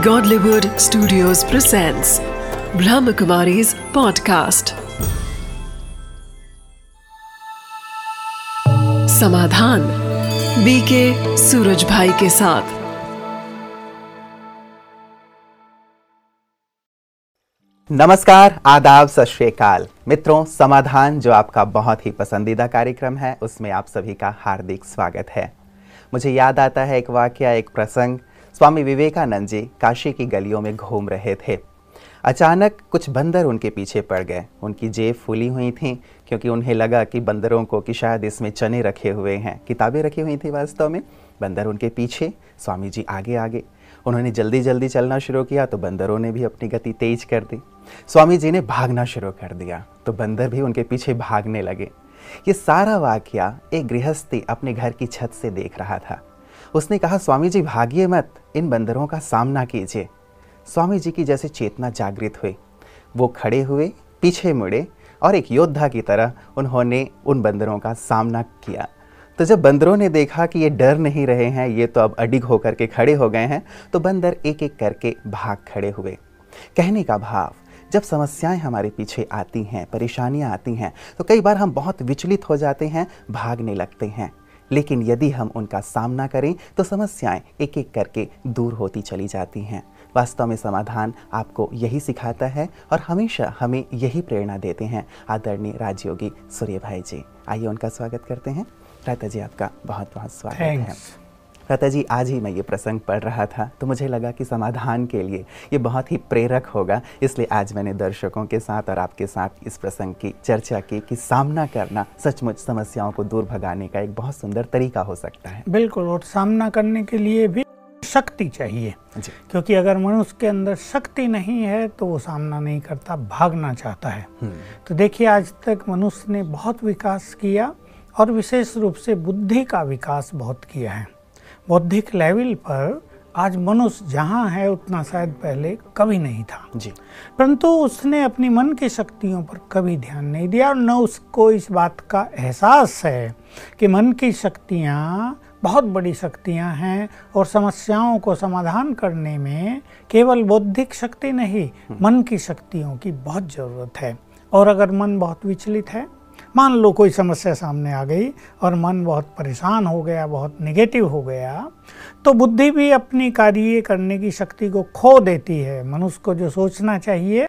Godlywood Studios presents Brahmakumari's podcast. समाधान BK Suraj भाई के साथ। नमस्कार, आदाब, सत श्रीकाल मित्रों, समाधान जो आपका बहुत ही पसंदीदा कार्यक्रम है, उसमें आप सभी का हार्दिक स्वागत है। मुझे याद आता है एक वाक्य, एक प्रसंग स्वामी विवेकानंद जी काशी की गलियों में घूम रहे थे। अचानक कुछ बंदर उनके पीछे पड़ गए। उनकी जेब फूली हुई थी, क्योंकि उन्हें लगा कि बंदरों को कि शायद इसमें चने रखे हुए हैं। किताबें रखी हुई थी वास्तव में। बंदर उनके पीछे, स्वामी जी आगे आगे। उन्होंने जल्दी जल्दी चलना शुरू किया तो बंदरों ने भी अपनी गति तेज कर दी। स्वामी जी ने भागना शुरू कर दिया तो बंदर भी उनके पीछे भागने लगे। ये सारा वाक्य एक गृहस्थी अपने घर की छत से देख रहा था। उसने कहा, स्वामी जी, भागिए मत। इन बंदरों का सामना कीजिए। स्वामी जी की जैसे चेतना जागृत हुई। वो खड़े हुए, पीछे मुड़े और एक योद्धा की तरह उन्होंने उन बंदरों का सामना किया। तो जब बंदरों ने देखा कि ये डर नहीं रहे हैं, ये तो अब अडिग होकर के खड़े हो गए हैं तो बंदर एक एक करके भाग खड़े हुए। कहने का भाव, जब समस्याएँ हमारे पीछे आती हैं, परेशानियाँ आती हैं तो कई बार हम बहुत विचलित हो जाते हैं, भागने लगते हैं। लेकिन यदि हम उनका सामना करें तो समस्याएँ एक एक करके दूर होती चली जाती हैं। वास्तव में समाधान आपको यही सिखाता है और हमेशा हमें यही प्रेरणा देते हैं। आदरणीय राजयोगी सूर्य भाई जी, आइए उनका स्वागत करते हैं। राता जी, आपका बहुत बहुत स्वागत है। लता जी आज ही मैं ये प्रसंग पढ़ रहा था तो मुझे लगा कि समाधान के लिए ये बहुत ही प्रेरक होगा इसलिए आज मैंने दर्शकों के साथ और आपके साथ इस प्रसंग की चर्चा की कि सामना करना सचमुच समस्याओं को दूर भगाने का एक बहुत सुंदर तरीका हो सकता है बिल्कुल और सामना करने के लिए भी शक्ति चाहिए। क्योंकि अगर मनुष्य के अंदर शक्ति नहीं है तो वो सामना नहीं करता भागना चाहता है हम्म। तो देखिए आज तक मनुष्य ने बहुत विकास किया और विशेष रूप से बुद्धि का विकास बहुत किया है बौद्धिक लेवल पर आज मनुष्य जहाँ है उतना शायद पहले कभी नहीं था। जी। परंतु उसने अपनी मन की शक्तियों पर कभी ध्यान नहीं दिया और न उसको इस बात का एहसास है कि मन की शक्तियाँ बहुत बड़ी शक्तियाँ हैं और समस्याओं को समाधान करने में केवल बौद्धिक शक्ति नहीं हम्म। मन की शक्तियों की बहुत ज़रूरत है। और अगर मन बहुत विचलित है मान लो कोई समस्या सामने आ गई और मन बहुत परेशान हो गया बहुत निगेटिव हो गया तो बुद्धि भी अपनी कार्य करने की शक्ति को खो देती है मनुष्य को जो सोचना चाहिए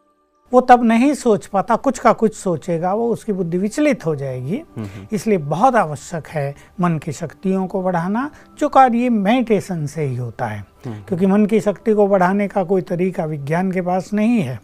वो तब नहीं सोच पाता कुछ का कुछ सोचेगा वो उसकी बुद्धि विचलित हो जाएगी हम्म, हम्म। इसलिए बहुत आवश्यक है मन की शक्तियों को बढ़ाना जो कार्य मेडिटेशन से ही होता है। क्योंकि मन की शक्ति को बढ़ाने का कोई तरीका विज्ञान के पास नहीं है।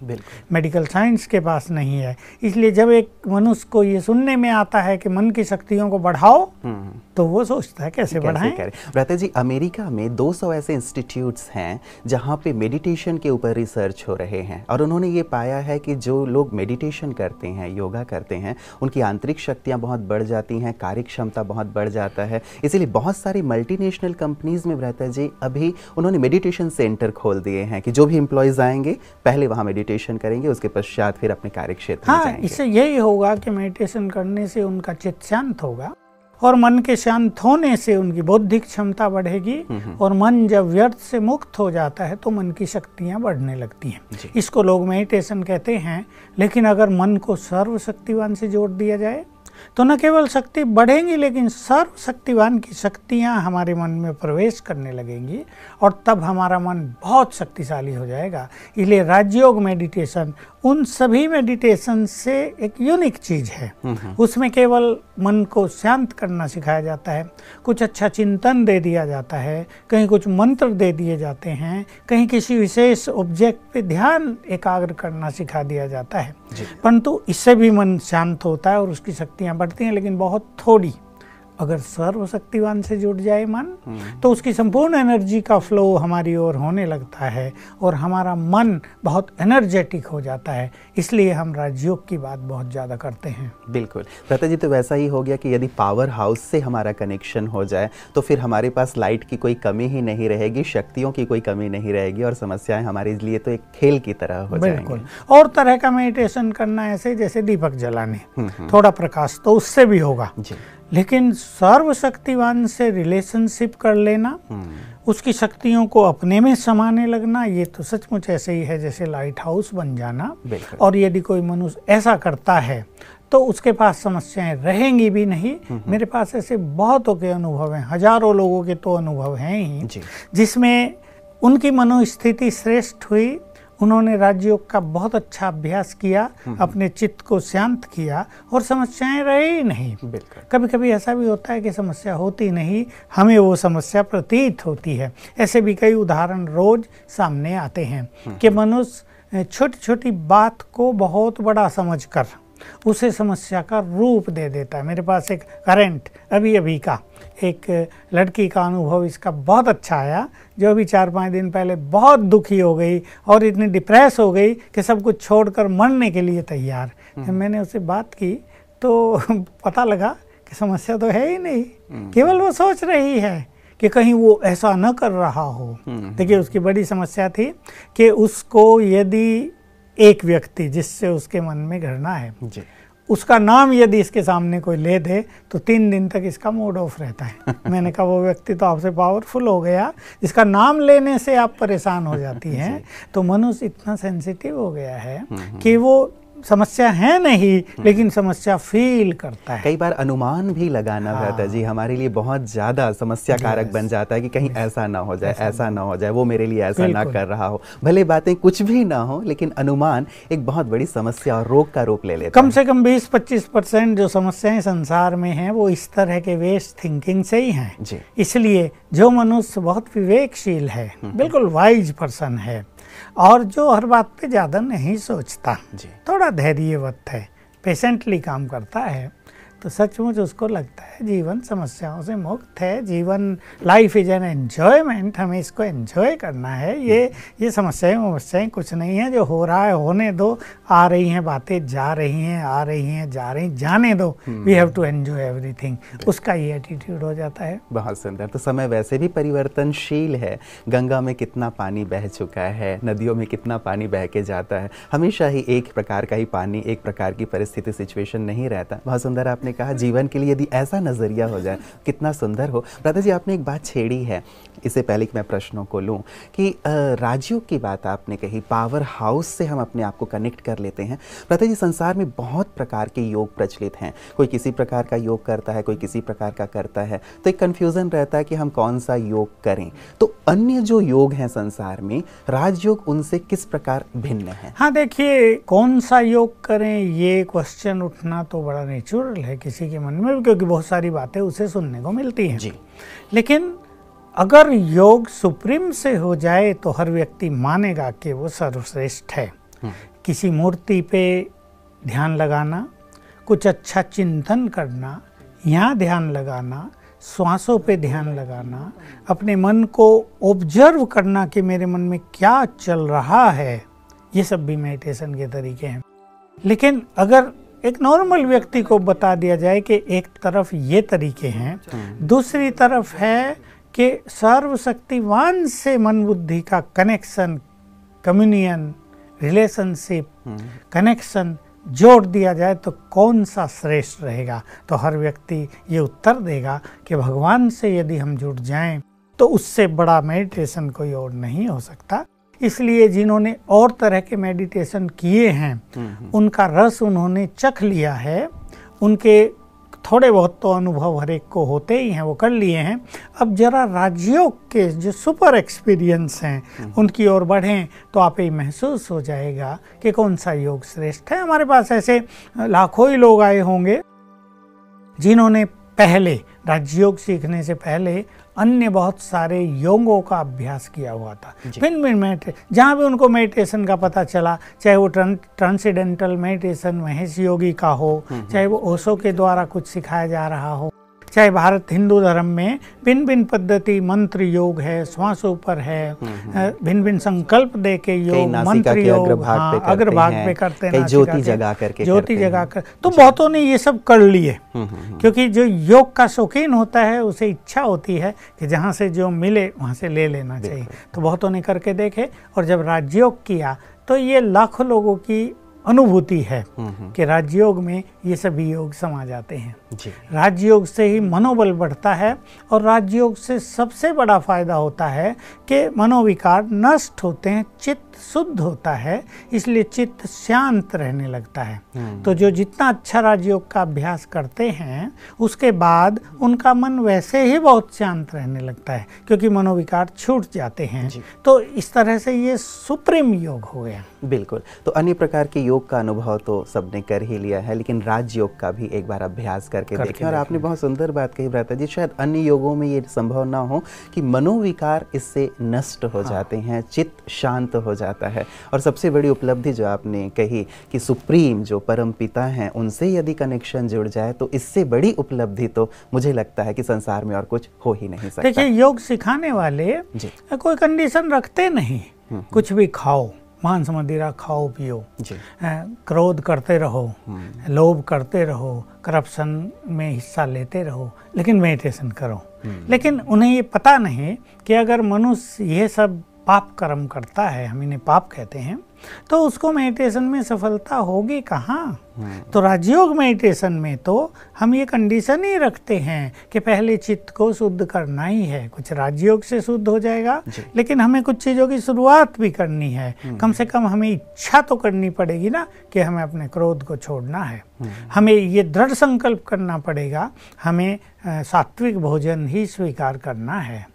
मेडिकल साइंस के पास नहीं है। इसलिए जब एक मनुष्य को ये सुनने में आता है कि मन की शक्तियों को बढ़ाओ हम्म। तो वो सोचता है कैसे, कैसे बढ़ाएँ? जी अमेरिका में 200 ऐसे इंस्टीट्यूट्स हैं जहाँ पे मेडिटेशन के ऊपर रिसर्च हो रहे हैं। और उन्होंने ये पाया है कि जो लोग मेडिटेशन करते हैं योगा करते हैं उनकी आंतरिक शक्तियाँ बहुत बढ़ जाती हैं कार्य क्षमता बहुत बढ़ जाता है। इसीलिए बहुत सारी मल्टीनेशनल कंपनीज़ में रहता जी अभी उन्होंने उन्होंने मेडिटेशन सेंटर खोल दिए हैं कि जो भी इम्प्लॉयज़ आएँगे पहले वहाँ मेडिटेशन करेंगे उसके पश्चात फिर अपने कार्य क्षेत्र हाँ, इससे यही होगा कि मेडिटेशन करने से उनका चित्त शांत होगा और मन के शांत होने से उनकी बौद्धिक क्षमता बढ़ेगी हम्म, हम्म। और मन जब व्यर्थ से मुक्त हो जाता है तो मन की शक्तियाँ बढ़ने लगती हैं। इसको लोग मेडिटेशन कहते हैं लेकिन अगर मन को सर्वशक्तिवान से जोड़ दिया जाए तो न केवल शक्ति बढ़ेंगी, लेकिन सर्व शक्तिवान की शक्तियाँ हमारे मन में प्रवेश करने लगेंगी और तब हमारा मन बहुत शक्तिशाली हो जाएगा। इसलिए राजयोग मेडिटेशन उन सभी मेडिटेशन से एक यूनिक चीज़ है। उसमें केवल मन को शांत करना सिखाया जाता है कुछ अच्छा चिंतन दे दिया जाता है कहीं कुछ मंत्र दे दिए जाते हैं कहीं किसी विशेष ऑब्जेक्ट पे ध्यान एकाग्र करना सिखा दिया जाता है। परंतु इससे भी मन शांत होता है और उसकी शक्तियाँ बढ़ती हैं लेकिन बहुत थोड़ी। अगर सर्वशक्तिवान से जुड़ जाए मन हम्म। तो उसकी संपूर्ण एनर्जी का फ्लो हमारी ओर होने लगता है और हमारा मन बहुत एनर्जेटिक हो जाता है। इसलिए हम राजयोग की बात बहुत ज़्यादा करते हैं। बिल्कुल। प्रता जी तो वैसा ही हो गया कि यदि पावर हाउस से हमारा कनेक्शन हो जाए तो फिर हमारे पास लाइट की कोई कमी ही नहीं रहेगी शक्तियों की कोई कमी नहीं रहेगी और समस्याएँ हमारे लिए तो एक खेल की तरह हो बिल्कुल। और तरह का मेडिटेशन करना ऐसे जैसे दीपक जलाने। हम्म, हम्म। थोड़ा प्रकाश तो उससे भी होगा। लेकिन सर्वशक्तिवान से रिलेशनशिप कर लेना उसकी शक्तियों को अपने में समाने लगना ये तो सचमुच ऐसे ही है जैसे लाइट हाउस बन जाना। और यदि कोई मनुष्य ऐसा करता है तो उसके पास समस्याएँ रहेंगी भी नहीं। मेरे पास ऐसे बहुतों के अनुभव हैं हज़ारों लोगों के तो अनुभव हैं ही जिसमें उनकी मनोस्थिति श्रेष्ठ हुई उन्होंने राजयोग का बहुत अच्छा अभ्यास किया अपने चित्त को शांत किया और समस्याएँ रही ही नहीं। बिल्कुल। कभी कभी ऐसा भी होता है कि समस्या होती नहीं हमें वो समस्या प्रतीत होती है। ऐसे भी कई उदाहरण रोज सामने आते हैं कि मनुष्य छोटी छोटी बात को बहुत बड़ा समझकर उसे समस्या का रूप दे देता है। मेरे पास एक करंट अभी अभी का एक लड़की का अनुभव इसका बहुत अच्छा आया जो अभी चार पाँच दिन पहले बहुत दुखी हो गई और इतनी डिप्रेस हो गई कि सब कुछ छोड़कर मरने के लिए तैयार। जब मैंने उससे बात की तो पता लगा कि समस्या तो है ही नहीं। केवल वो सोच रही है कि कहीं वो ऐसा न कर रहा हो। देखिए उसकी बड़ी समस्या थी कि उसको यदि एक व्यक्ति जिससे उसके मन में घृणा है जी। उसका नाम यदि इसके सामने कोई ले दे तो तीन दिन तक इसका मूड ऑफ़ रहता है। मैंने कहा वो व्यक्ति तो आपसे पावरफुल हो गया। जिसका नाम लेने से आप परेशान हो जाती हैं। तो मनुष्य इतना सेंसिटिव हो गया है कि वो समस्या है नहीं लेकिन समस्या फील करता है। कई बार अनुमान भी लगाना हाँ। रहता है जी हमारे लिए बहुत ज़्यादा समस्या कारक बन जाता है कि कहीं ऐसा ना हो जाए ऐसा ना हो जाए। वो मेरे लिए ऐसा ना कर रहा हो। भले बातें कुछ भी ना हो लेकिन अनुमान एक बहुत बड़ी समस्या और रोग का रूप ले लेता कम से कम 20-25 परसेंट जो समस्याएँ संसार में हैं वो इस तरह के वेस्ट थिंकिंग से ही हैं। इसलिए जो मनुष्य बहुत विवेकशील है बिल्कुल वाइज पर्सन है और जो हर बात पे ज़्यादा नहीं सोचता जी। थोड़ा धैर्यवत है पेशेंटली काम करता है तो सचमुच उसको लगता है जीवन समस्याओं से मुक्त है। जीवन लाइफ इज़ एन एन्जॉयमेंट हमें इसको एन्जॉय करना है। ये ये समस्याएँ समस्याएँ कुछ नहीं है, जो हो रहा है होने दो। आ रही हैं बातें, जा रही हैं, आ रही हैं, जा रही, जाने दो। We have to enjoy everything उसका ये एटीट्यूड हो जाता है। बहुत सुंदर। तो समय वैसे भी परिवर्तनशील है। गंगा में कितना पानी बह चुका है, नदियों में कितना पानी बह के जाता है। हमेशा ही एक प्रकार का ही पानी, एक प्रकार की परिस्थिति सिचुएशन नहीं रहता। बहुत सुंदर आपने कहा जीवन के लिए यदि ऐसा नज़रिया हो जाए, कितना सुंदर हो। दादाजी, आपने एक बात छेड़ी है इससे पहले कि मैं प्रश्नों को लूँ कि राजयोग की बात आपने कही पावर हाउस से हम अपने आप को कनेक्ट कर लेते हैं। राधा जी संसार में बहुत प्रकार के योग प्रचलित हैं। कोई किसी प्रकार का योग करता है कोई किसी प्रकार का करता है तो एक कन्फ्यूज़न रहता है कि हम कौन सा योग करें। तो अन्य जो योग हैं संसार में राजयोग उनसे किस प्रकार भिन्न है? हाँ देखिए कौन सा योग करें ये क्वेश्चन उठना तो बड़ा नेचुरल है किसी के मन में क्योंकि बहुत सारी बातें उसे सुनने को मिलती हैं। जी। लेकिन अगर योग सुप्रीम से हो जाए तो हर व्यक्ति मानेगा कि वो सर्वश्रेष्ठ है। किसी मूर्ति पे ध्यान लगाना कुछ अच्छा चिंतन करना यहाँ ध्यान लगाना श्वासों पे ध्यान लगाना अपने मन को ऑब्ज़र्व करना कि मेरे मन में क्या चल रहा है ये सब भी मेडिटेशन के तरीके हैं। लेकिन अगर एक नॉर्मल व्यक्ति को बता दिया जाए कि एक तरफ़ ये तरीके हैं। दूसरी तरफ़ है कि सर्वशक्तिवान से मन बुद्धि का कनेक्शन कम्युनियन रिलेशनशिप कनेक्शन जोड़ दिया जाए तो कौन सा श्रेष्ठ रहेगा? तो हर व्यक्ति ये उत्तर देगा कि भगवान से यदि हम जुड़ जाएँ तो उससे बड़ा मेडिटेशन कोई और नहीं हो सकता। इसलिए जिन्होंने और तरह के मेडिटेशन किए हैं उनका रस उन्होंने चख लिया है। उनके थोड़े बहुत तो अनुभव हर एक को होते ही हैं वो कर लिए हैं। अब जरा राजयोग के जो सुपर एक्सपीरियंस हैं उनकी ओर बढ़ें तो आप ही महसूस हो जाएगा कि कौन सा योग श्रेष्ठ है। हमारे पास ऐसे लाखों ही लोग आए होंगे जिन्होंने पहले राजयोग सीखने से पहले अन्य बहुत सारे योगों का अभ्यास किया हुआ था। भिन्न भिन्न मेडिटे जहाँ भी उनको मेडिटेशन का पता चला चाहे वो ट्रांसीडेंटल मेडिटेशन महेश योगी का हो चाहे वो ओशो के द्वारा कुछ सिखाया जा रहा हो। चाहे भारत हिंदू धर्म में भिन्न भिन्न पद्धति मंत्र योग है श्वासों पर है भिन्न भिन्न संकल्प दे के योग मंत्र योग अग्रभाग हाँ, पे करते हैं, ज्योति। जगा करके ज्योति जगा कर तो बहुतों ने ये सब कर लिए। क्योंकि जो योग का शौकीन होता है उसे इच्छा होती है कि जहाँ से जो मिले वहाँ से ले लेना चाहिए। तो बहुतों ने करके देखे और जब राजयोग किया तो ये लाखों लोगों की अनुभूति है कि राजयोग में ये सभी योग समा जाते हैं। राजयोग से ही मनोबल बढ़ता है और राजयोग से सबसे बड़ा फ़ायदा होता है कि मनोविकार नष्ट होते हैं चित्त शुद्ध होता है इसलिए चित्त शांत रहने लगता है। हम्म। तो जो जितना अच्छा राजयोग का अभ्यास करते हैं उसके बाद उनका मन वैसे ही बहुत शांत रहने लगता है क्योंकि मनोविकार छूट जाते हैं। तो इस तरह से ये सुप्रीम योग हो गया। बिल्कुल। तो अन्य प्रकार के योग का अनुभव तो सबने कर ही लिया है लेकिन राजयोग का भी एक बार अभ्यास करके देखें। और आपने बहुत सुंदर बात कही भ्राता जी शायद अन्य योगों में ये संभव ना हो कि मनोविकार इससे नष्ट हो हाँ। जाते हैं चित्त शांत हो जाता है। और सबसे बड़ी उपलब्धि जो आपने कही कि सुप्रीम जो परम पिता हैं उनसे यदि कनेक्शन जुड़ जाए तो इससे बड़ी उपलब्धि तो मुझे लगता है कि संसार में और कुछ हो ही नहीं सकता। देखिए योग सिखाने वाले कोई कंडीशन रखते नहीं। हम्म, हम्म। कुछ भी खाओ मांस मदिरा खाओ पियो। क्रोध करते रहो हम्म। लोभ करते रहो करप्शन में हिस्सा लेते रहो लेकिन मेडिटेशन करो। लेकिन उन्हें ये पता नहीं कि अगर मनुष्य ये सब पाप कर्म करता है हम इन्हें पाप कहते हैं तो उसको मेडिटेशन में सफलता होगी कहाँ हम्म। तो राजयोग मेडिटेशन में तो हम ये कंडीशन ही रखते हैं कि पहले चित्त को शुद्ध करना ही है कुछ राजयोग से शुद्ध हो जाएगा लेकिन हमें कुछ चीज़ों की शुरुआत भी करनी है हम्म। कम से कम हमें इच्छा तो करनी पड़ेगी ना कि हमें अपने क्रोध को छोड़ना है हम्म। हमें ये दृढ़ संकल्प करना पड़ेगा हमें सात्विक भोजन ही स्वीकार करना है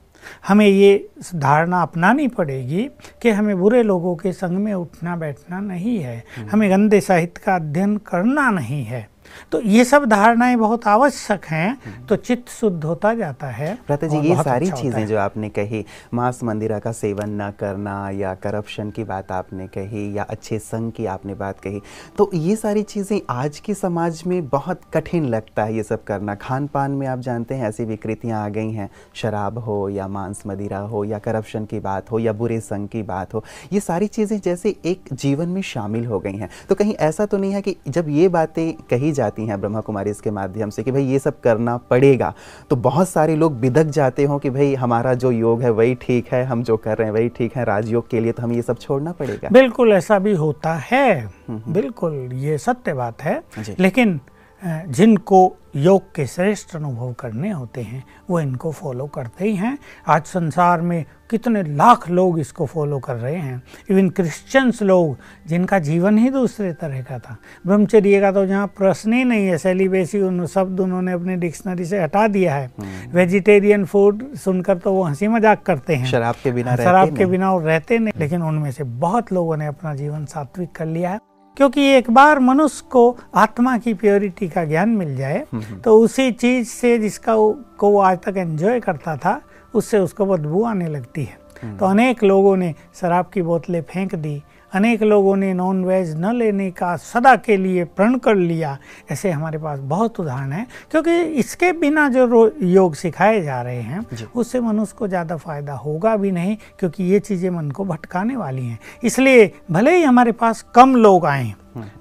हमें ये धारणा अपनानी पड़ेगी कि हमें बुरे लोगों के संग में उठना बैठना नहीं है हम्म। हमें गंदे साहित्य का अध्ययन करना नहीं है तो ये सब धारणाएँ बहुत आवश्यक हैं। तो चित्त शुद्ध होता जाता है प्रता जी ये सारी अच्छा चीज़ें जो आपने कही मांस मंदिरा का सेवन न करना या करप्शन की बात आपने कही या अच्छे संग की आपने बात कही तो ये सारी चीज़ें आज के समाज में बहुत कठिन लगता है ये सब करना खान पान में आप जानते हैं ऐसी विकृतियाँ आ गई हैं शराब हो या मांस मदिरा हो या करप्शन की बात हो या बुरे संघ की बात हो ये सारी चीज़ें जैसे एक जीवन में शामिल हो गई हैं तो कहीं ऐसा तो नहीं है कि जब ये बातें कही जाती हैं ब्रह्मा कुमारी इसके माध्यम से कि भाई ये सब करना पड़ेगा। तो बहुत सारे लोग बिदक जाते हों कि भाई हमारा जो योग है वही ठीक है हम जो कर रहे हैं वही ठीक है राजयोग के लिए तो हमें ये सब छोड़ना पड़ेगा। बिल्कुल ऐसा भी होता है। हम्म, हम्म। बिल्कुल ये सत्य बात है। लेकिन जिनको योग के श्रेष्ठ अनुभव करने होते हैं वो इनको फॉलो करते ही हैं। आज संसार में कितने लाख लोग इसको फॉलो कर रहे हैं। इवन क्रिश्चियंस लोग जिनका जीवन ही दूसरे तरह का था। ब्रह्मचर्य का तो जहाँ प्रश्न ही नहीं है सेलिबेसी उन शब्द उन्होंने अपने डिक्शनरी से हटा दिया है। वेजिटेरियन फ़ूड सुनकर तो वो हँसी मज़ाक करते हैं। शराब के बिना शराब के बिना वो रहते नहीं लेकिन उनमें से बहुत लोगों ने अपना जीवन सात्विक कर लिया है। क्योंकि एक बार मनुष्य को आत्मा की प्योरिटी का ज्ञान मिल जाए। तो उसी चीज़ से जिसका वो, को वो आज तक एंजॉय करता था उससे उसको बदबू आने लगती है हम्म। तो अनेक लोगों ने शराब की बोतलें फेंक दी अनेक लोगों ने नॉन वेज न लेने का सदा के लिए प्रण कर लिया ऐसे हमारे पास बहुत उदाहरण है क्योंकि इसके बिना जो योग सिखाए जा रहे हैं उससे मनुष्य को ज़्यादा फ़ायदा होगा भी नहीं क्योंकि ये चीज़ें मन को भटकाने वाली हैं इसलिए भले ही हमारे पास कम लोग आएँ।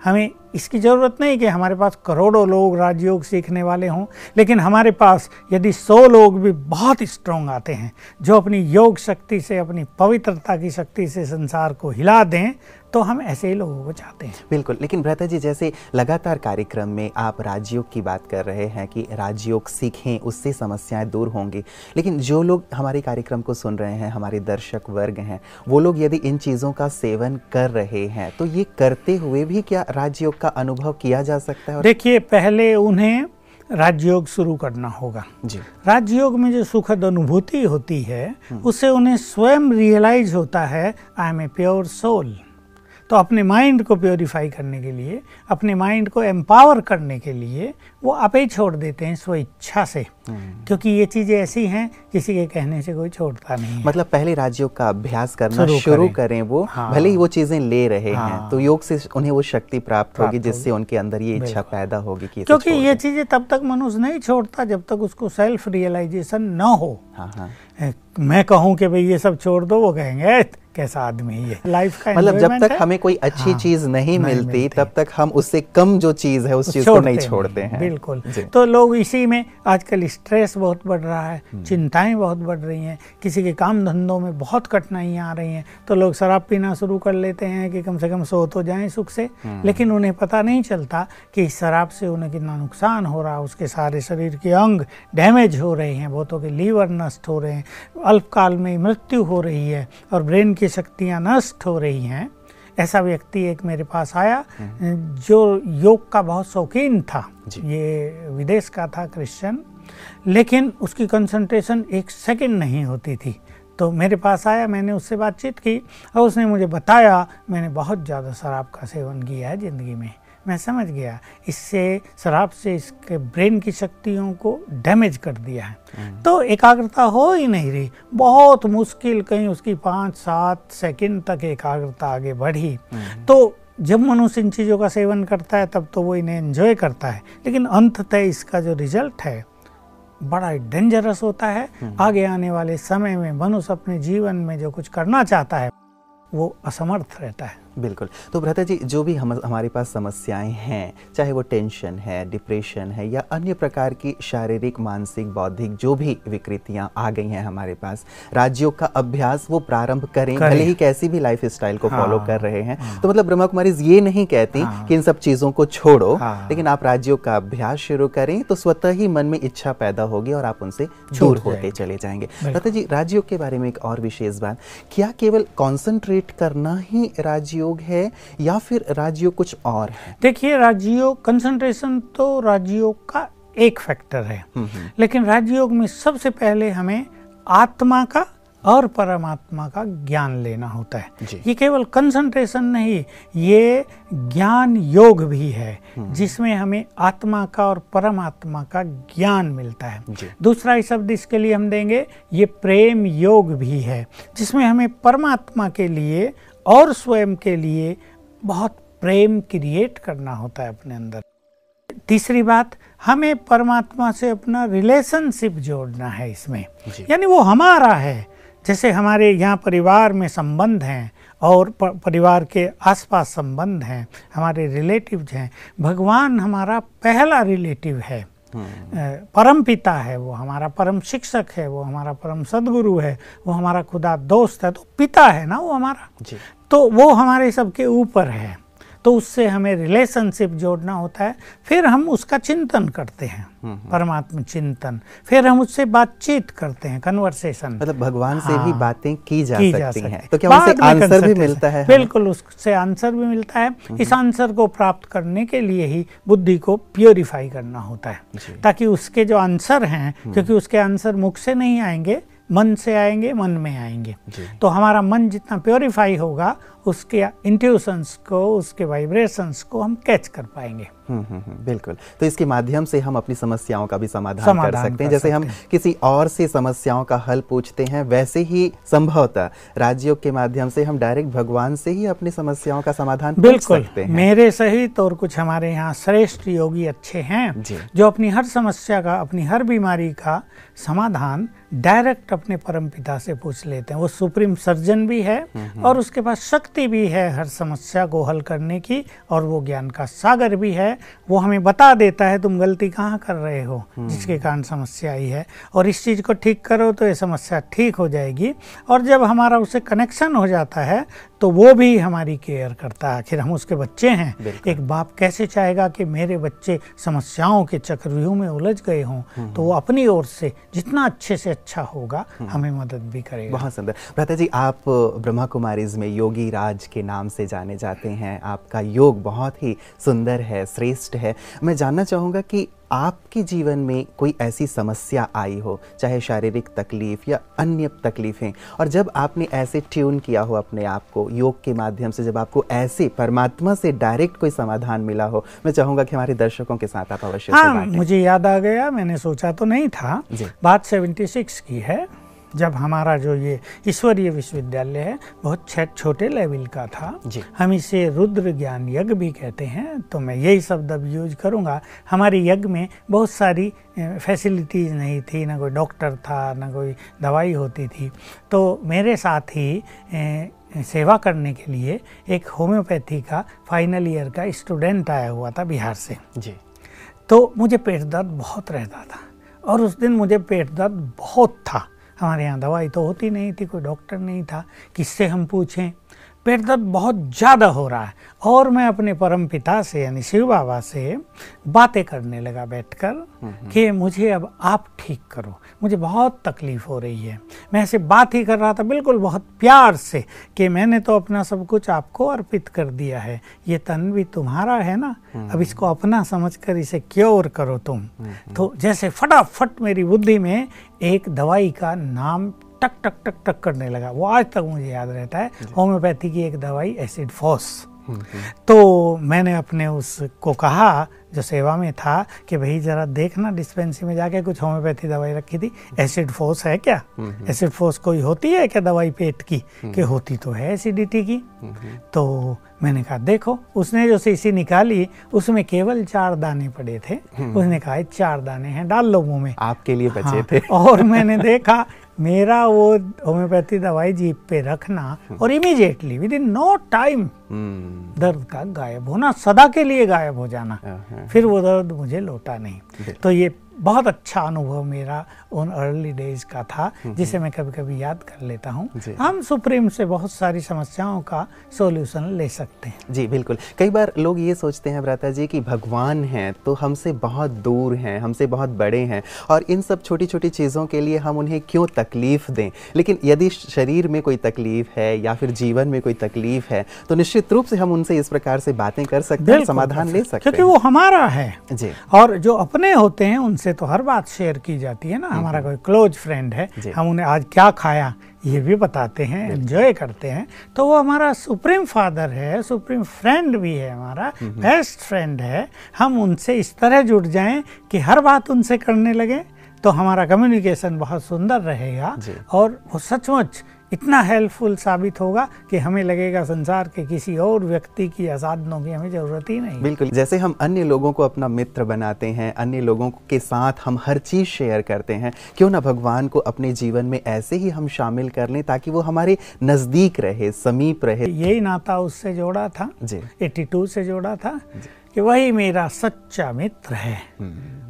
हमें इसकी ज़रूरत नहीं कि हमारे पास करोड़ों लोग राजयोग सीखने वाले हों, लेकिन हमारे पास यदि सौ लोग भी बहुत स्ट्रोंग आते हैं, जो अपनी योग शक्ति से, अपनी पवित्रता की शक्ति से संसार को हिला दें तो हम ऐसे ही लोगों को चाहते हैं। बिल्कुल लेकिन भ्रता जी जैसे लगातार कार्यक्रम में आप राजयोग की बात कर रहे हैं कि राजयोग सीखें उससे समस्याएँ दूर होंगी। लेकिन जो लोग हमारे कार्यक्रम को सुन रहे हैं हमारे दर्शक वर्ग हैं वो लोग यदि इन चीज़ों का सेवन कर रहे हैं तो ये करते हुए भी क्या राजयोग का अनुभव किया जा सकता है देखिए पहले उन्हें राजयोग शुरू करना होगा। जी। राजयोग में जो सुखद अनुभूति होती है हम्म। उससे उन्हें स्वयं रियलाइज़ होता है I am a pure soul तो अपने माइंड को प्योरीफाई करने के लिए अपने माइंड को एम्पावर करने के लिए वो आप ही छोड़ देते हैं स्व इच्छा से हम्म। क्योंकि ये चीज़ें ऐसी हैं किसी के कहने से कोई छोड़ता नहीं मतलब पहले राज्यों का अभ्यास करना शुरू करें।, करें वो हाँ। भले ही वो चीज़ें ले रहे हाँ। हैं तो योग से उन्हें वो शक्ति प्राप्त होगी जिससे उनके अंदर ये इच्छा पैदा होगी कि क्योंकि ये चीज़ें तब तक मनुष्य नहीं छोड़ता जब तक उसको सेल्फ रियलाइजेशन न हो हाँ, हाँ। मैं कहूँ कि भाई ये सब छोड़ दो वो कहेंगे कैसा आदमी है लाइफ का मतलब जब तक हमें कोई अच्छी हाँ, चीज़ नहीं मिलती मिलती। तब तक हम उससे कम जो चीज़ है उस चीज़ को नहीं छोड़ते हैं। बिल्कुल। तो लोग इसी में आजकल स्ट्रेस बहुत बढ़ रहा है हम्म। चिंताएँ बहुत बढ़ रही हैं किसी के काम धंधों में बहुत कठिनाइयाँ आ रही हैं तो लोग शराब पीना शुरू कर लेते हैं कि कम से कम सो तो जाए सुख से हम्म। लेकिन उन्हें पता नहीं चलता कि इस शराब से उन्हें कितना नुकसान हो रहा है उसके सारे शरीर के अंग डैमेज हो रहे हैं बहुतों के लीवर नष्ट हो रहे हैं अल्पकाल में मृत्यु हो रही है और ब्रेन की शक्तियाँ नष्ट हो रही हैं। ऐसा व्यक्ति एक मेरे पास आया जो योग का बहुत शौकीन था। ये विदेश का था क्रिश्चियन। लेकिन उसकी कंसंट्रेशन एक सेकंड नहीं होती थी। तो मेरे पास आया मैंने उससे बातचीत की और उसने मुझे बताया मैंने बहुत ज़्यादा शराब का सेवन किया है ज़िंदगी में। मैं समझ गया। इससे शराब से इसके ब्रेन की शक्तियों को डैमेज कर दिया है। तो एकाग्रता हो ही नहीं रही। बहुत मुश्किल कहीं उसकी पाँच सात सेकंड तक एकाग्रता आगे बढ़ी। तो जब मनुष्य इन चीज़ों का सेवन करता है तब तो वो इन्हें एंजॉय करता है। लेकिन अंततः इसका जो रिज़ल्ट है बड़ा डेंजरस होता है। आगे आने वाले समय में मनुष्य अपने जीवन में जो कुछ करना चाहता है वो असमर्थ रहता है। बिल्कुल। तो भ्रता जी जो भी हम हमारे पास समस्याएँ हैं चाहे वो टेंशन है डिप्रेशन है या अन्य प्रकार की शारीरिक मानसिक बौद्धिक जो भी विकृतियाँ आ गई हैं हमारे पास राज्यों का अभ्यास वो प्रारंभ करें। भले ही कैसी भी लाइफ स्टाइल को हाँ, फॉलो कर रहे हैं। हाँ, तो मतलब ब्रह्मा कुमारी ये नहीं कहती हाँ। कि इन सब चीज़ों को छोड़ो हाँ। लेकिन आप राज्यों का अभ्यास शुरू करें तो स्वतः ही मन में इच्छा पैदा होगी और आप उनसे दूर छूट होते चले जाएँगे। भ्राता जी राजयोग के बारे में एक और विशेष बात क्या केवल कॉन्सेंट्रेट करना ही राजयोग है या फिर राजयोग कुछ और है? देखिए राजयोग कंसंट्रेशन तो राजयोग का एक फैक्टर है। लेकिन राजयोग में सबसे पहले हमें आत्मा का और परमात्मा का ज्ञान लेना होता है। ये केवल कंसंट्रेशन नहीं ये ज्ञान योग भी है जिसमें हमें आत्मा का और परमात्मा का ज्ञान मिलता है। दूसरा ही शब्द इसके लिए हम देंगे ये प्रेम योग भी है जिसमें हमें परमात्मा के लिए और स्वयं के लिए बहुत प्रेम क्रिएट करना होता है अपने अंदर। तीसरी बात हमें परमात्मा से अपना रिलेशनशिप जोड़ना है इसमें। यानी वो हमारा है। जैसे हमारे यहाँ परिवार में संबंध हैं और परिवार के आसपास संबंध हैं हमारे रिलेटिव्स हैं। भगवान हमारा पहला रिलेटिव है। परम पिता है वो हमारा परम शिक्षक है वो हमारा परम सदगुरु है वो हमारा खुदा दोस्त है तो पिता है ना वो हमारा? जी। तो वो हमारे सबके ऊपर है। तो उससे हमें रिलेशनशिप जोड़ना होता है। फिर हम उसका चिंतन करते हैं। परमात्मा चिंतन। फिर हम उससे बातचीत करते हैं कन्वर्सेशन मतलब भगवान से हाँ। भी बातें की जा की सकती जा सकती हैं। तो क्या में आंसर भी मिलता है? बिल्कुल उससे आंसर भी मिलता है। इस आंसर को प्राप्त करने के लिए ही बुद्धि को प्योरीफाई करना होता है। ताकि उसके जो आंसर हैं क्योंकि उसके आंसर मुख से नहीं आएँगे मन से आएँगे मन में आएँगे। तो हमारा मन जितना प्योरीफाई होगा उसके इंट्यूशंस को उसके वाइब्रेशंस को हम कैच कर पाएँगे। हम्म, हम्म, हम्म, बिल्कुल। तो इसके माध्यम से हम अपनी समस्याओं का भी समाधान, समाधान कर सकते हैं। कर जैसे हम सकते किसी और से समस्याओं का हल पूछते हैं वैसे ही संभवतः राजयोग के माध्यम से हम डायरेक्ट भगवान से ही अपनी समस्याओं का समाधान बिल्कुल। सकते हैं। मेरे सहित और कुछ हमारे यहाँ श्रेष्ठ योगी अच्छे हैं जो। अपनी हर समस्या का अपनी हर बीमारी का समाधान डायरेक्ट अपने परम पिता से पूछ लेते हैं। वो सुप्रीम सर्जन भी है और उसके पास शक्ति भी है हर समस्या को हल करने की और वो ज्ञान का सागर भी है। वो हमें बता देता है तुम गलती कहाँ कर रहे हो जिसके कारण समस्या आई है। और इस चीज़ को ठीक करो तो ये समस्या ठीक हो जाएगी। और जब हमारा उसे कनेक्शन हो जाता है तो वो भी हमारी केयर करता है। आखिर हम उसके बच्चे हैं। एक बाप कैसे चाहेगा कि मेरे बच्चे समस्याओं के चक्रव्यूह में उलझ गए हों तो वो अपनी ओर से जितना अच्छे से अच्छा होगा हमें मदद भी करेगा। बहुत सुंदर। भ्राता जी आप ब्रह्मा कुमारीज में योगी राज के नाम से जाने जाते हैं। आपका योग बहुत ही सुंदर है श्रेष्ठ है। मैं जानना चाहूँगा कि आपके जीवन में कोई ऐसी समस्या आई हो चाहे शारीरिक तकलीफ़ या अन्य तकलीफें और जब आपने ऐसे ट्यून किया हो अपने आप को योग के माध्यम से जब आपको ऐसे परमात्मा से डायरेक्ट कोई समाधान मिला हो मैं चाहूँगा कि हमारे दर्शकों के साथ आप अवश्य हाँ मुझे याद आ गया मैंने सोचा तो नहीं था। बात 76 की है। जब हमारा जो ये ईश्वरीय विश्वविद्यालय है बहुत छोटे लेवल का था। जी। हम इसे रुद्र ज्ञान यज्ञ भी कहते हैं तो मैं यही शब्द अब यूज़ करूँगा। हमारे यज्ञ में बहुत सारी फैसिलिटीज़ नहीं थी ना कोई डॉक्टर था ना कोई दवाई होती थी। तो मेरे साथ ही ए, सेवा करने के लिए एक होम्योपैथी का फाइनल ईयर का स्टूडेंट आया हुआ था बिहार से। जी। तो मुझे पेट दर्द बहुत रहता था और उस दिन मुझे पेट दर्द बहुत था। हमारे यहाँ दवाई तो होती नहीं थी कोई डॉक्टर नहीं था किससे हम पूछें पेट दर्द बहुत ज़्यादा हो रहा है। और मैं अपने परम पिता से यानी शिव बाबा से बातें करने लगा बैठकर कि मुझे अब आप ठीक करो। मुझे बहुत तकलीफ़ हो रही है। मैं ऐसे बात ही कर रहा था बिल्कुल बहुत प्यार से कि मैंने तो अपना सब कुछ आपको अर्पित कर दिया है। ये तन भी तुम्हारा है ना? अब इसको अपना समझकर इसे क्योर करो तुम। तो जैसे फटाफट मेरी बुद्धि में एक दवाई का नाम टक टक टक टक करने लगा। वो आज तक मुझे याद रहता है होम्योपैथी की एक दवाई एसिड फॉस। तो मैंने अपने उसको कहा जो सेवा में था कि भाई जरा देखना डिस्पेंसरी में जाके कुछ होम्योपैथी दवाई रखी थी। एसिड फोर्स है क्या? एसिड फोर्स कोई होती है क्या दवाई पेट की? कि होती तो है एसिडिटी की। तो मैंने कहा देखो उसने जो शीशी निकाली उसमें केवल चार दाने पड़े थे। उसने कहा चार दाने हैं डाल लो मुँह में। आपके लिए बचे हाँ, थे। और मैंने देखा मेरा वो होम्योपैथी दवाई जीप पे रखना और immediately within no time दर्द का गायब होना सदा के लिए गायब हो जाना। हाँ, फिर वो दर्द मुझे लौटा नहीं। तो ये बहुत अच्छा अनुभव मेरा उन अर्ली डेज़ का था जिसे मैं कभी कभी याद कर लेता हूँ। हम सुप्रीम से बहुत सारी समस्याओं का सॉल्यूशन ले सकते हैं। जी बिल्कुल। कई बार लोग ये सोचते हैं भ्राता जी कि भगवान हैं तो हमसे बहुत दूर हैं हमसे बहुत बड़े हैं और इन सब छोटी छोटी चीज़ों के लिए हम उन्हें क्यों तकलीफ़ दें? लेकिन यदि शरीर में कोई तकलीफ़ है या फिर जीवन में कोई तकलीफ़ है तो निश्चित रूप से हम उनसे इस प्रकार से बातें कर सकते हैं समाधान ले सकते- सकते क्योंकि वो हमारा है जी। और जो अपने होते हैं उनसे तो हर बात शेयर की जाती है ना। हमारा कोई क्लोज फ्रेंड है हम उन्हें आज क्या खाया ये भी बताते हैं एंजॉय करते हैं। तो वो हमारा सुप्रीम फादर है सुप्रीम फ्रेंड भी है हमारा बेस्ट फ्रेंड है। हम उनसे इस तरह जुड़ जाएँ कि हर बात उनसे करने लगे तो हमारा कम्युनिकेशन बहुत सुंदर रहेगा और वो सचमुच इतना हेल्पफुल साबित होगा कि हमें लगेगा संसार के किसी और व्यक्ति की या साधनों की हमें ज़रूरत ही नहीं। बिल्कुल। जैसे हम अन्य लोगों को अपना मित्र बनाते हैं अन्य लोगों के साथ हम हर चीज़ शेयर करते हैं क्यों ना भगवान को अपने जीवन में ऐसे ही हम शामिल कर लें ताकि वो हमारे नज़दीक रहे समीप रहे। यही नाता उससे जोड़ा था जी। 82 से जोड़ा था। कि वही मेरा सच्चा मित्र है।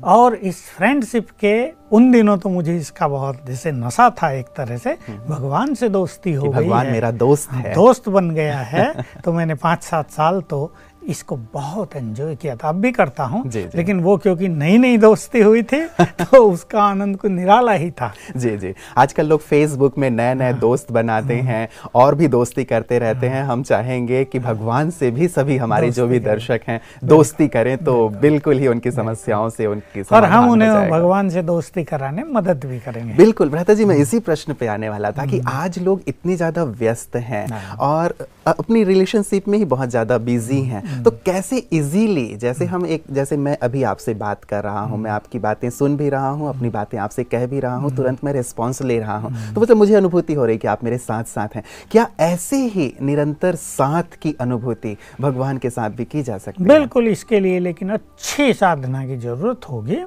और इस फ्रेंडशिप के उन दिनों तो मुझे इसका बहुत जैसे नशा था एक तरह से भगवान से दोस्ती हो गई भगवान मेरा दोस्त है। दोस्त बन गया है। तो मैंने पाँच सात साल तो इसको बहुत एंजॉय किया था। अब भी करता हूँ जी, जी। लेकिन वो क्योंकि नई नई दोस्ती हुई थी तो उसका आनंद को निराला ही था। जी जी। आजकल लोग फेसबुक में नए नए दोस्त बनाते हैं। और भी दोस्ती करते रहते हैं। हम चाहेंगे कि भगवान से भी सभी हमारे जो भी दर्शक हैं दोस्ती करें तो बिल्कुल। ही उनकी समस्याओं से उनकी और हम उन्हें भगवान से दोस्ती कराने मदद भी करेंगे। बिल्कुल। भ्राता जी मैं इसी प्रश्न पे आने वाला था कि आज लोग इतनी ज़्यादा व्यस्त हैं हाँ। और अपनी रिलेशनशिप में ही बहुत ज़्यादा बिज़ी हैं। तो कैसे इजीली जैसे हम एक जैसे मैं अभी आपसे बात कर रहा हूँ मैं आपकी बातें सुन भी रहा हूँ अपनी बातें आपसे कह भी रहा हूँ तुरंत मैं रिस्पॉन्स ले रहा हूँ। तो मतलब मुझे अनुभूति हो रही कि आप मेरे साथ साथ हैं। क्या ऐसे ही निरंतर साथ की अनुभूति भगवान के साथ भी की जा सकती है? बिल्कुल इसके लिए लेकिन अच्छी साधना की ज़रूरत होगी।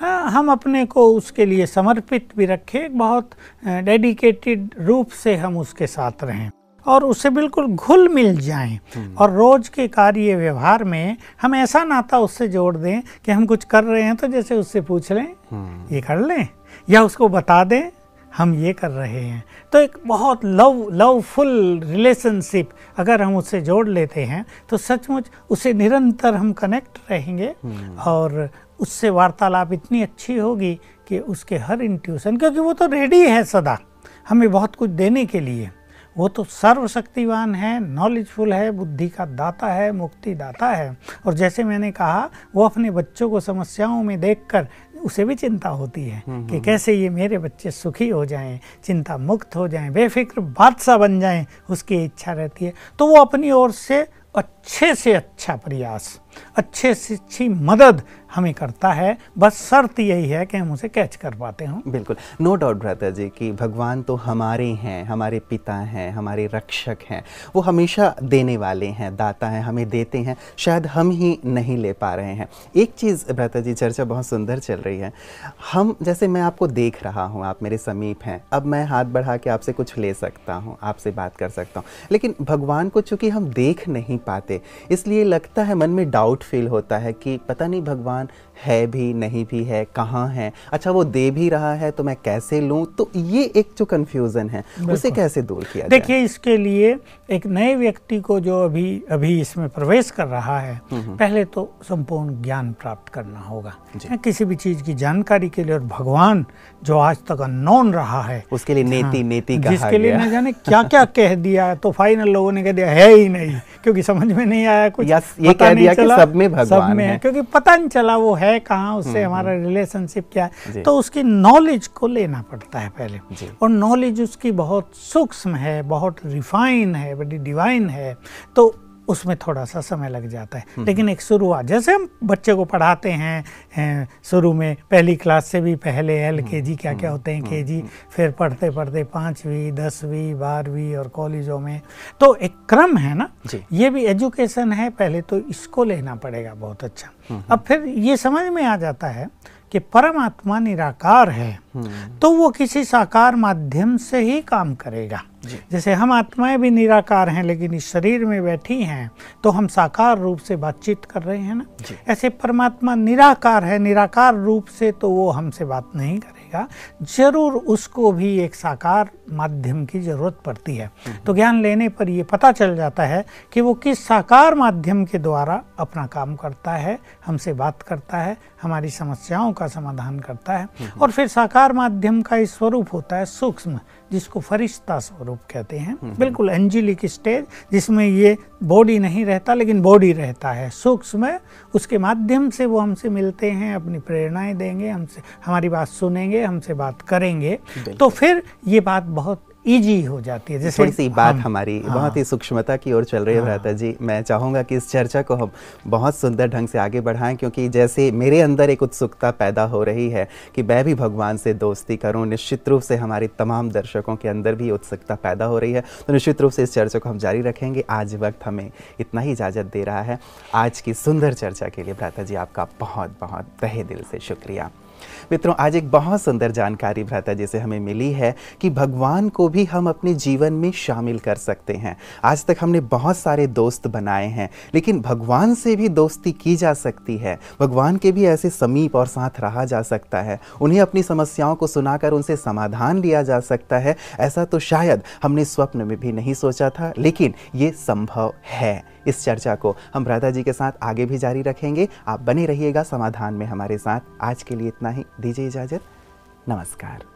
हाँ, हम अपने को उसके लिए समर्पित भी रखें बहुत डेडिकेटेड रूप से हम उसके साथ रहें। और उससे बिल्कुल घुल मिल जाएँ। और रोज के कार्य व्यवहार में हम ऐसा नाता उससे जोड़ दें कि हम कुछ कर रहे हैं तो जैसे उससे पूछ लें ये कर लें? या उसको बता दें हम ये कर रहे हैं। तो एक बहुत लव लवफुल रिलेशनशिप अगर हम उससे जोड़ लेते हैं तो सचमुच उसे निरंतर हम कनेक्ट रहेंगे और उससे वार्तालाप इतनी अच्छी होगी कि उसके हर इंट्यूशन क्योंकि वो तो रेडी है सदा हमें बहुत कुछ देने के लिए। वो तो सर्वशक्तिवान है नॉलेजफुल है बुद्धि का दाता है मुक्ति दाता है। और जैसे मैंने कहा वो अपने बच्चों को समस्याओं में देखकर उसे भी चिंता होती है कि कैसे ये मेरे बच्चे सुखी हो जाएँ चिंता मुक्त हो जाएँ बेफिक्र बादशाह बन जाएँ उसकी इच्छा रहती है। तो वो अपनी ओर से अच्छे से अच्छा प्रयास, अच्छे से अच्छी मदद हमें करता है। बस शर्त यही है कि हम उसे कैच कर पाते हों। बिल्कुल। नो डाउट ब्रदर जी, कि भगवान तो हमारे हैं, हमारे पिता हैं, हमारे रक्षक हैं। वो हमेशा देने वाले हैं, दाता हैं, हमें देते हैं। शायद हम ही नहीं ले पा रहे हैं। एक चीज़ ब्रदर जी, चर्चा बहुत सुंदर चल रही है। हम, जैसे मैं आपको देख रहा हूँ, आप मेरे समीप हैं। अब मैं हाथ बढ़ा के आपसे कुछ ले सकता हूँ, आपसे बात कर सकता हूँ। लेकिन भगवान को चूँकि हम देख नहीं पाते इसलिए लगता है मन में डाउट फील होता है कि पता नहीं भगवान है भी नहीं भी है कहाँ है? अच्छा वो दे भी रहा है तो मैं कैसे लूँ? तो ये एक जो कन्फ्यूज़न है उसे कैसे दूर किया देखिए इसके लिए एक नए व्यक्ति को जो अभी अभी इसमें प्रवेश कर रहा है हम्म, हम्म। पहले तो संपूर्ण ज्ञान प्राप्त करना होगा। किसी भी चीज़ की जानकारी के लिए और भगवान जो आज तक अननोन रहा है उसके लिए नेति हाँ, नेति जिसके लिए न जाने क्या क्या कह दिया तो फाइनल लोगों ने कह दिया है ही नहीं क्योंकि समझ में नहीं आया कुछ। ये कह दिया कि सब में भगवान सब में है। क्योंकि पता नहीं चला वो है कहाँ उससे हम्म, हमारा रिलेशनशिप क्या है तो उसकी नॉलेज को लेना पड़ता है पहले। और नॉलेज उसकी बहुत सूक्ष्म है बहुत रिफाइन है बड़ी डिवाइन है। तो उसमें थोड़ा सा समय लग जाता है। हम्म। लेकिन एक शुरुआत जैसे हम बच्चे को पढ़ाते हैं शुरू में पहली क्लास से भी पहले एल के जी क्या क्या हम्म। होते हैं के जी फिर पढ़ते पढ़ते पाँचवीं दसवीं बारहवीं और कॉलेजों में। तो एक क्रम है ना ये भी एजुकेशन है पहले तो इसको लेना पड़ेगा बहुत अच्छा। अब फिर ये समझ में आ जाता है कि परमात्मा निराकार है तो वो किसी साकार माध्यम से ही काम करेगा। जैसे हम आत्माएँ भी निराकार हैं लेकिन इस शरीर में बैठी हैं तो हम साकार रूप से बातचीत कर रहे हैं ना? ऐसे परमात्मा निराकार है निराकार रूप से तो वो हमसे बात नहीं करेगा। ज़रूर उसको भी एक साकार माध्यम की ज़रूरत पड़ती है। तो ज्ञान लेने पर यह पता चल जाता है कि वो किस साकार माध्यम के द्वारा अपना काम करता है हमसे बात करता है हमारी समस्याओं का समाधान करता है हम्म। और फिर साकार माध्यम का स्वरूप होता है सूक्ष्म जिसको फरिश्ता स्वरूप कहते हैं हम्म, बिल्कुल एंजिलिक स्टेज जिसमें ये बॉडी नहीं रहता लेकिन बॉडी रहता है। सूक्ष्म उसके माध्यम से वो हमसे मिलते हैं अपनी प्रेरणाएँ देंगे हमसे हमारी बात सुनेंगे हमसे बात करेंगे। तो फिर ये बात बहुत इजी हो जाती है जैसे थोड़ी सी बात हम, हमारी हाँ, बहुत ही सूक्ष्मता की ओर चल रही है हाँ, जी। मैं चाहूँगा कि इस चर्चा को हम बहुत सुंदर ढंग से आगे बढ़ाएँ क्योंकि जैसे मेरे अंदर एक उत्सुकता पैदा हो रही है कि मैं भी भगवान से दोस्ती करूँ निश्चित रूप से हमारे तमाम दर्शकों के अंदर भी उत्सुकता पैदा हो रही है। तो निश्चित रूप से इस चर्चा को हम जारी रखेंगे। आज वक्त हमें इतना ही इजाज़त दे रहा है। आज की सुंदर चर्चा के लिए भ्राता जी आपका बहुत बहुत तहे दिल से शुक्रिया। मित्रों, आज एक बहुत सुंदर जानकारी भ्राता जी से हमें मिली है कि भगवान को भी हम अपने जीवन में शामिल कर सकते हैं। आज तक हमने बहुत सारे दोस्त बनाए हैं, लेकिन भगवान से भी दोस्ती की जा सकती है। भगवान के भी ऐसे समीप और साथ रहा जा सकता है। उन्हें अपनी समस्याओं को सुनाकर उनसे समाधान लिया जा सकता है। ऐसा तो शायद हमने स्वप्न में भी नहीं सोचा था, लेकिन ये संभव है। इस चर्चा को। हम राधा जी के साथ आगे भी जारी रखेंगे। आप बने रहिएगा समाधान में हमारे साथ। आज के लिए इतना ही। दीजिए इजाज़त। नमस्कार।